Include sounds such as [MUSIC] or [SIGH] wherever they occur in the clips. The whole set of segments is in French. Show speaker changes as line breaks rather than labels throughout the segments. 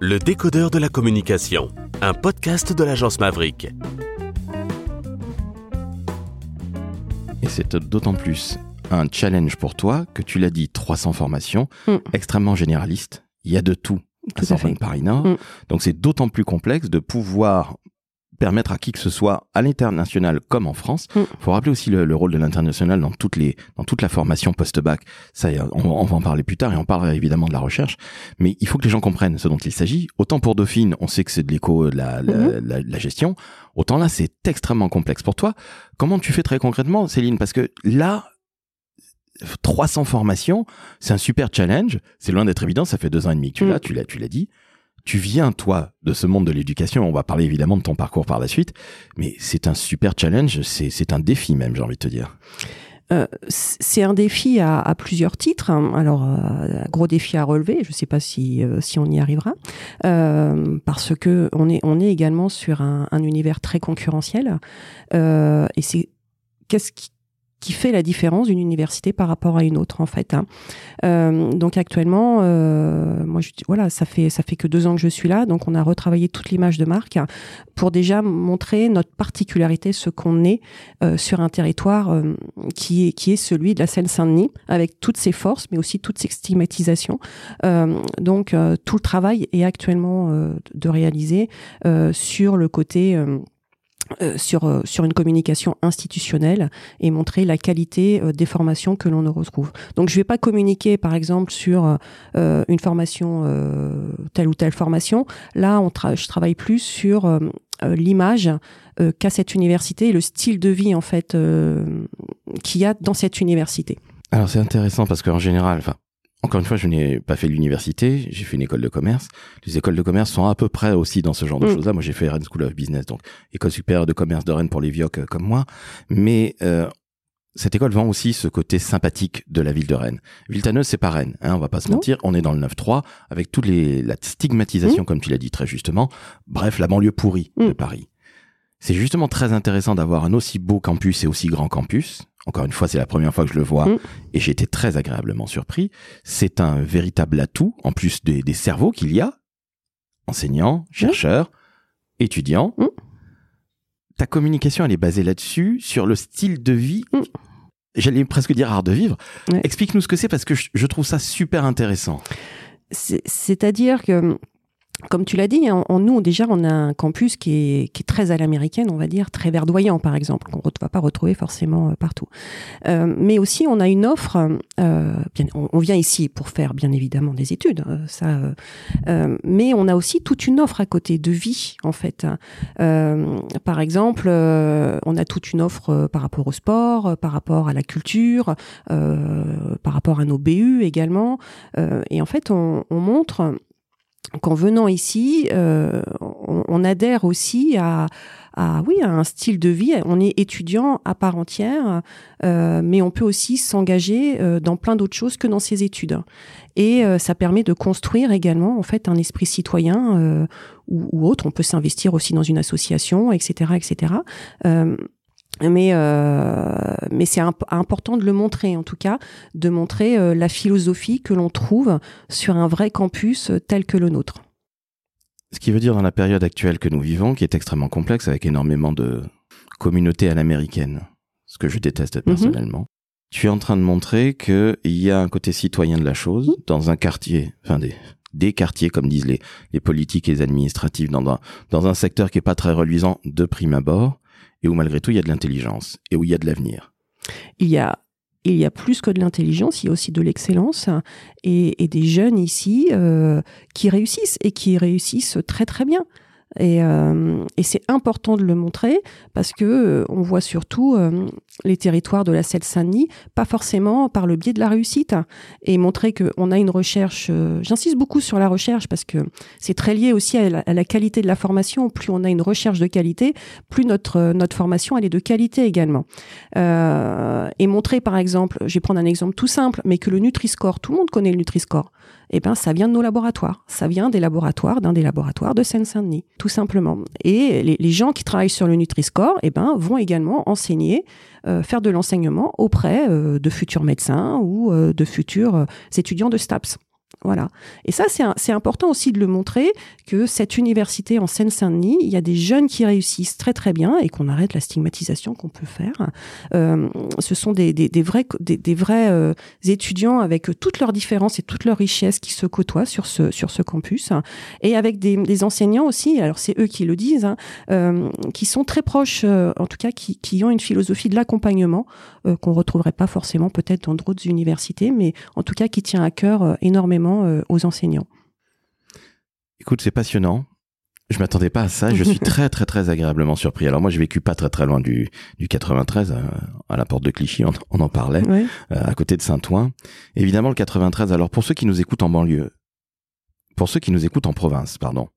Le décodeur de la communication, un podcast de l'agence Maverick.
Et c'est d'autant plus un challenge pour toi que tu l'as dit, 300 formations,
Mm.
extrêmement généralistes. Il y a de tout à
Tout à
Sorbonne
fait.
Paris Nord. Donc c'est d'autant plus complexe de pouvoir permettre à qui que ce soit à l'international comme en France.
Mm.
faut rappeler aussi le, le rôle de l'international dans toutes les dans toute la formation post-bac. Ça, on, on va en parler plus tard et on parlera évidemment de la recherche. Mais il faut que les gens comprennent ce dont il s'agit. Autant pour Dauphine, on sait que c'est de l'éco, de la, la,
Mhm.
la- la gestion. Autant là, c'est extrêmement complexe. Pour toi, comment tu fais très concrètement, Céline? Parce que là, 300 formations, c'est un super challenge. C'est loin d'être évident. Ça fait deux ans et demi que tu
Mm.
l'as, tu l'as, tu l'as dit. Tu viens, toi, de ce monde de l'éducation. On va parler évidemment de ton parcours par la suite. Mais c'est un super challenge. C'est, un défi même, j'ai envie de te dire.
Euh, c'est un défi à, plusieurs titres. hein. Alors, euh, gros défi à relever. Je ne sais pas si, euh, si on y arrivera, parce que on est, on est également sur un, un univers très concurrentiel. Et c'est qu'est-ce qui, qui fait la différence d'une université par rapport à une autre, en fait. hein. Euh, donc actuellement, euh, moi, je, voilà, ça fait ça fait que deux ans que je suis là, donc on a retravaillé toute l'image de marque pour déjà montrer notre particularité, ce qu'on est euh, sur un territoire qui est qui est celui de la Seine-Saint-Denis, avec toutes ses forces, mais aussi toutes ses stigmatisations. Donc tout le travail est actuellement de réaliser sur le côté euh, sur, euh, sur une communication institutionnelle et montrer la qualité euh, des formations que l'on retrouve. Donc je ne vais pas communiquer par exemple sur euh, une formation, telle ou telle formation. Là, on tra- je travaille plus sur l'image qu'a cette université et le style de vie en fait qu'il y a dans cette université.
Alors c'est intéressant parce qu'en général, enfin, encore une fois, je n'ai pas fait l'université, j'ai fait une école de commerce. Les écoles de commerce sont à peu près aussi dans ce genre de
Mm.
choses-là. Moi, j'ai fait Rennes School of Business, donc école supérieure de commerce de Rennes pour les vioques euh, comme moi. Mais euh, cette école vend aussi ce côté sympathique de la ville de Rennes. Villetaneuse, c'est pas Rennes, hein, on va pas se
Non.
mentir. On est dans le 9-3 avec toute les, la stigmatisation, comme tu l'as dit très justement. Bref, la banlieue pourrie de
Mm.
Paris. C'est justement très intéressant d'avoir un aussi beau campus et aussi grand campus. Encore une fois, c'est la première fois que je le vois
Mm.
et j'ai été très agréablement surpris. C'est un véritable atout, en plus des, des cerveaux qu'il y a, enseignants, chercheurs, étudiants.
Mm.
Ta communication, elle est basée là-dessus, sur le style de vie.
Mm.
J'allais presque dire art de vivre.
Ouais.
Explique-nous ce que c'est parce que je, je trouve ça super intéressant.
C'est- C'est-à-dire que, comme tu l'as dit, en, en nous, déjà, on a un campus qui est, qui est très à l'américaine, on va dire, très verdoyant, par exemple, qu'on ne va pas retrouver forcément euh, partout. Euh, mais aussi, on a une offre, euh, bien, on, vient ici pour faire, bien évidemment, des études, euh, ça, euh, euh, mais on a aussi toute une offre à côté de vie, en fait. Par exemple, on a toute une offre par rapport au sport, par rapport à la culture, par rapport à nos BU également. Et en fait, on, on montre qu'en venant ici, euh, on, adhère aussi à, à, oui, à un style de vie. On est étudiant à part entière, euh, mais on peut aussi s'engager euh, dans plein d'autres choses que dans ses études. Et ça permet de construire également en fait un esprit citoyen ou, ou autre. On peut s'investir aussi dans une association, etc., etc. Mais euh, mais c'est imp- important de le montrer en tout cas, de montrer euh, la philosophie que l'on trouve sur un vrai campus euh, tel que le nôtre.
Ce qui veut dire dans la période actuelle que nous vivons, qui est extrêmement complexe avec énormément de communautés à l'américaine, ce que je déteste
Mhm.
personnellement, tu es en train de montrer qu'il y a un côté citoyen de la chose dans un quartier, enfin des, des quartiers comme disent les, les politiques et les administratifs, dans un, dans un secteur qui est pas très reluisant de prime abord, et où malgré tout il y a de l'intelligence, et où il y a de l'avenir.
Il y a il y a plus que de l'intelligence, il y a aussi de l'excellence et, des jeunes ici euh, qui réussissent et qui réussissent très très bien. Et, euh, et c'est important de le montrer parce que euh, on voit surtout euh, les territoires de la Seine-Saint-Denis, pas forcément par le biais de la réussite, et montrer qu'on a une recherche. euh, J'insiste beaucoup sur la recherche parce que c'est très lié aussi à la, qualité de la formation. Plus on a une recherche de qualité, plus notre euh, notre formation elle est de qualité également. Et montrer par exemple, je vais prendre un exemple tout simple, mais que le Nutri-Score, tout le monde connaît le Nutri-Score. Eh ben, ça vient de nos laboratoires. Ça vient des laboratoires, d'un des laboratoires de Seine-Saint-Denis, tout simplement. Et les, gens qui travaillent sur le Nutri-Score, eh ben, vont également enseigner, euh, faire de l'enseignement auprès euh, de futurs médecins ou euh, de futurs étudiants de STAPS. Voilà. Et ça, c'est important aussi de le montrer que cette université en Seine-Saint-Denis, il y a des jeunes qui réussissent très très bien et qu'on arrête la stigmatisation qu'on peut faire. Euh, ce sont des, vrais, des, vrais euh, étudiants avec toutes leurs différences et toutes leurs richesses qui se côtoient sur ce, sur ce campus et avec des, enseignants aussi, alors c'est eux qui le disent, hein, euh, qui sont très proches, en tout cas qui, qui ont une philosophie de l'accompagnement qu'on retrouverait pas forcément peut-être dans d'autres universités, mais en tout cas qui tient à cœur énormément euh, aux enseignants.
Écoute, c'est passionnant. Je m'attendais pas à ça. Je suis [LAUGHS] très très très agréablement surpris. Alors moi, j'ai vécu pas très très loin du, du 93, euh, à, la porte de Clichy, on, en parlait, euh, à côté de Saint-Ouen. Évidemment, le 93. Alors pour ceux qui nous écoutent en banlieue, pour ceux qui nous écoutent en province, pardon.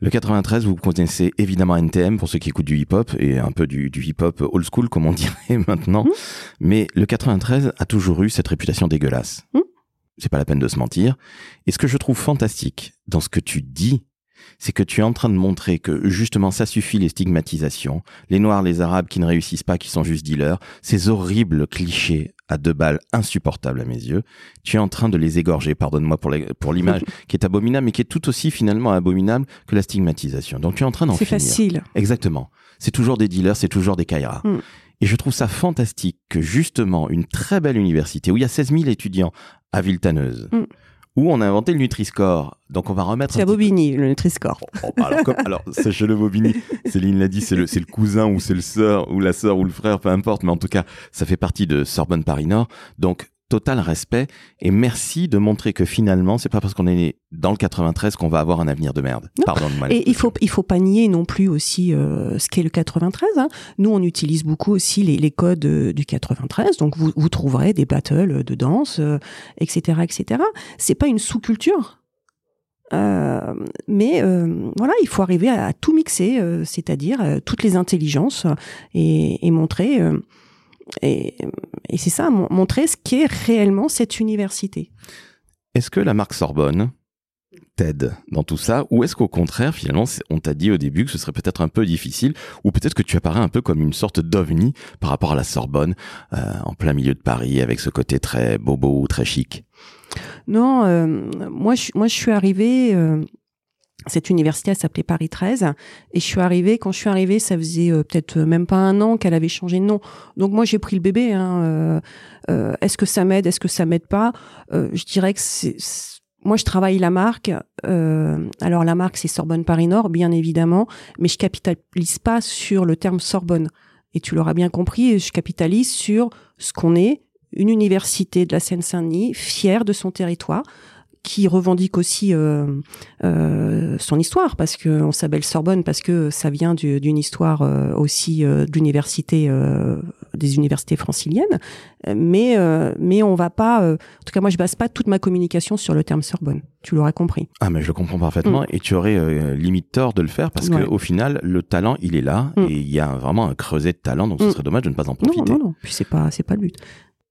Le 93, vous connaissez évidemment NTM pour ceux qui écoutent du hip-hop et un peu du, hip-hop old school comme on [LAUGHS] dirait maintenant. Mmh. Mais le 93 a toujours eu cette réputation dégueulasse. Mmh c'est pas la peine de se mentir. Et ce que je trouve fantastique dans ce que tu dis, c'est que tu es en train de montrer que justement ça suffit les stigmatisations, les noirs, les arabes qui ne réussissent pas, qui sont juste dealers, ces horribles clichés à deux balles insupportables à mes yeux, tu es en train de les égorger, pardonne-moi pour, pour l'image, [LAUGHS] qui est abominable, mais qui est tout aussi finalement abominable que la stigmatisation. Donc tu es en train d'en finir.
C'est facile.
Exactement. C'est toujours des dealers, c'est toujours des kairas. Hmm. Et je trouve ça fantastique que justement une très belle université où il y a 16 000 étudiants à Viltaneuse. Mm. Où on a inventé le Nutri-Score. Donc on va remettre.
C'est à Bobigny, le Nutri-Score.
Oh, bah, alors, alors sachez-le, Bobigny, [LAUGHS] Céline l'a dit, c'est le, le cousin ou c'est le sœur ou la sœur ou le frère, peu importe, mais en tout cas, ça fait partie de Sorbonne Paris Nord. Donc total respect et merci de montrer que finalement c'est pas parce qu'on est né dans le 93 qu'on va avoir un avenir de merde. Pardon
de Et il faut il faut pas nier non plus aussi euh, ce qu'est le 93. Hein. Nous on utilise beaucoup aussi les, les codes euh, du 93, donc vous, vous trouverez des battles de danse, etc., etc. C'est pas une sous-culture. Euh, mais euh, voilà, il faut arriver à, tout mixer, c'est-à-dire toutes les intelligences et, et montrer et, et c'est ça, montrer ce qu'est réellement cette université.
Est-ce que la marque Sorbonne t'aide dans tout ça? Ou est-ce qu'au contraire finalement on t'a dit au début que ce serait peut-être un peu difficile? Ou peut-être que tu apparais un peu comme une sorte d'ovni par rapport à la Sorbonne euh, en plein milieu de Paris avec ce côté très bobo ou très chic?
Non, euh, moi je moi je suis arrivée euh, cette université, elle s'appelait Paris 13. Et je suis arrivée, quand je suis arrivée, ça faisait euh, peut-être même pas un an qu'elle avait changé de nom. Donc moi, j'ai pris le bébé. Hein, euh, euh, est-ce que ça m'aide Est-ce que ça m'aide pas? Je dirais que c'est... Moi, je travaille la marque. alors, la marque, c'est Sorbonne Paris Nord, bien évidemment. Mais je capitalise pas sur le terme Sorbonne. Et tu l'auras bien compris, je capitalise sur ce qu'on est, une université de la Seine-Saint-Denis, fière de son territoire, qui revendique aussi euh, euh, son histoire parce que on s'appelle Sorbonne parce que ça vient d'une histoire euh, aussi euh, de l'université des universités franciliennes. Mais mais on va pas en tout cas moi je base pas toute ma communication sur le terme Sorbonne. Tu l'auras compris.
Ah mais je comprends parfaitement mm. et tu aurais limite tort de le faire parce que au final le talent il est là mm. et il y a vraiment un creuset de talent donc ce mm. serait dommage de ne pas en profiter
non non non. Puis c'est pas c'est pas le but.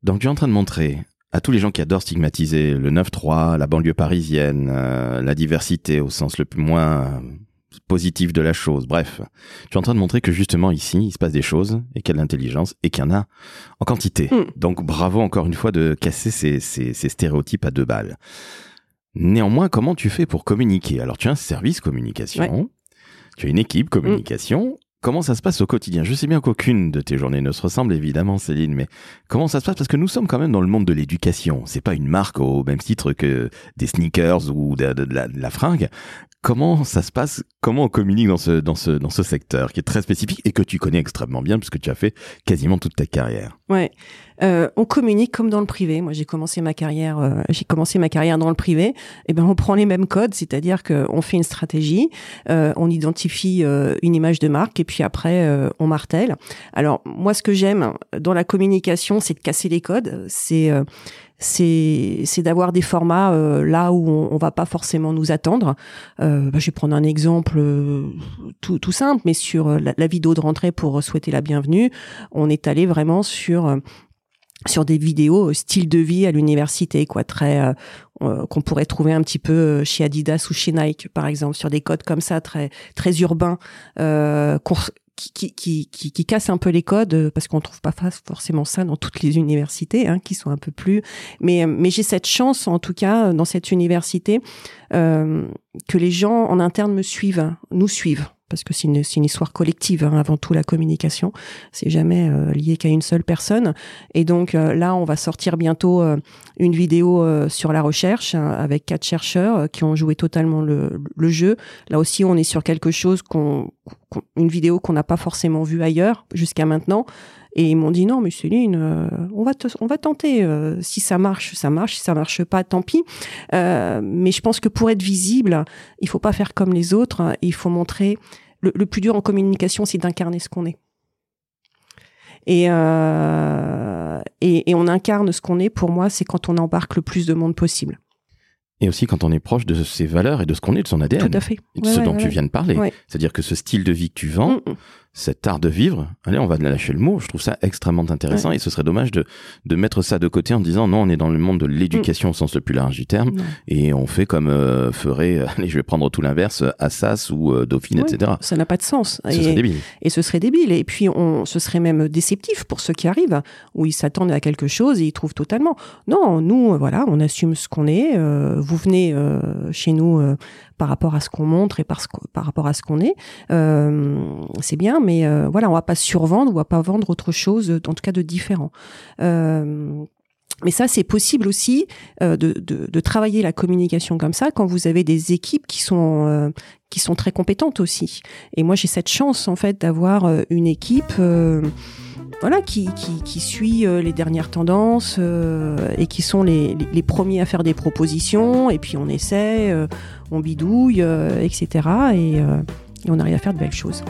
Donc tu es en train de montrer à tous les gens qui adorent stigmatiser le 9-3, la banlieue parisienne, euh, la diversité au sens le plus moins positif de la chose. Bref, je suis en train de montrer que justement ici, il se passe des choses et qu'il y a de l'intelligence et qu'il y en a en quantité. Hmm. Donc bravo encore une fois de casser ces, ces, ces stéréotypes à deux balles. Néanmoins, comment tu fais pour communiquer? Alors tu as un service communication, tu as une équipe communication, Comment ça se passe au quotidien? Je sais bien qu'aucune de tes journées ne se ressemble évidemment, Céline, mais comment ça se passe? Parce que nous sommes quand même dans le monde de l'éducation. C'est pas une marque au même titre que des sneakers ou de, la, fringue. Comment ça se passe? Comment on communique dans ce, dans ce, dans ce secteur qui est très spécifique et que tu connais extrêmement bien puisque tu as fait quasiment toute ta carrière?
Ouais. Euh, on communique comme dans le privé. Moi, j'ai commencé ma carrière, euh, j'ai commencé ma carrière dans le privé. Et eh ben, on prend les mêmes codes, c'est-à-dire qu'on fait une stratégie, euh, on identifie une image de marque, et puis après, on martèle. Alors, moi, ce que j'aime dans la communication, c'est de casser les codes. C'est c'est c'est d'avoir des formats là où on, on, va pas forcément nous attendre. Euh, bah, je vais prendre un exemple tout, tout simple, mais sur la, la, vidéo de rentrée pour souhaiter la bienvenue, on est allé vraiment sur sur des vidéos style de vie à l'université, quoi, très euh, euh, qu'on pourrait trouver un petit peu euh, chez Adidas ou chez Nike, par exemple, sur des codes comme ça, très très urbains, qui, qui, qui, qui, un peu les codes parce qu'on trouve pas forcément ça dans toutes les universités, hein, qui sont un peu plus. Mais, mais j'ai cette chance, en tout cas, dans cette université, euh, que les gens en interne me suivent, nous suivent parce que c'est une, histoire collective hein, avant tout la communication. C'est jamais euh, lié qu'à une seule personne. Et donc euh, là, on va sortir bientôt euh, une vidéo sur la recherche hein, avec quatre chercheurs qui ont joué totalement le, le, jeu. Là aussi, on est sur quelque chose qu'on, une vidéo qu'on n'a pas forcément vue ailleurs jusqu'à maintenant. Et ils m'ont dit non, mais Céline, on va on va tenter. si ça marche, ça marche. Si ça marche pas, tant pis. mais je pense que pour être visible, il faut pas faire comme les autres. Hein. il faut montrer le, plus dur en communication, c'est d'incarner ce qu'on est. Euh, et, et, on incarne ce qu'on est, pour moi, c'est quand on embarque le plus de monde possible.
Et aussi quand on est proche de ses valeurs et de ce qu'on est, de son ADN.
Tout à fait.
Et de ce dont tu viens de parler. C'est-à-dire que ce style de vie que tu vends, mm, mm cet art de vivre, allez, on va lâcher le mot, je trouve ça extrêmement intéressant et ce serait dommage de, de mettre ça de côté en disant non, on est dans le monde de l'éducation au sens le plus large du terme et on fait comme euh, ferait, allez, je vais prendre tout l'inverse, Assas ou euh, Dauphine, etc.
Ça n'a pas de sens.
Ce serait débile.
Et ce serait débile. Et puis, on, ce serait même déceptif pour ceux qui arrivent, où ils s'attendent à quelque chose et ils trouvent totalement. Non, nous, voilà, on assume ce qu'on est. Euh, vous venez euh, chez nous par rapport à ce qu'on montre et par, rapport à ce qu'on est. Euh, c'est bien, mais euh, voilà, on va pas survendre, on va pas vendre autre chose, en tout cas de différent. Euh, mais ça, c'est possible aussi de, de, de, travailler la communication comme ça quand vous avez des équipes qui sont qui sont très compétentes aussi. Et moi, j'ai cette chance en fait d'avoir une équipe voilà, qui, qui, suit euh, les dernières tendances euh, et qui sont les, les, premiers à faire des propositions. Et puis on essaie, euh, on bidouille, etc. Et, et on arrive à faire de belles choses.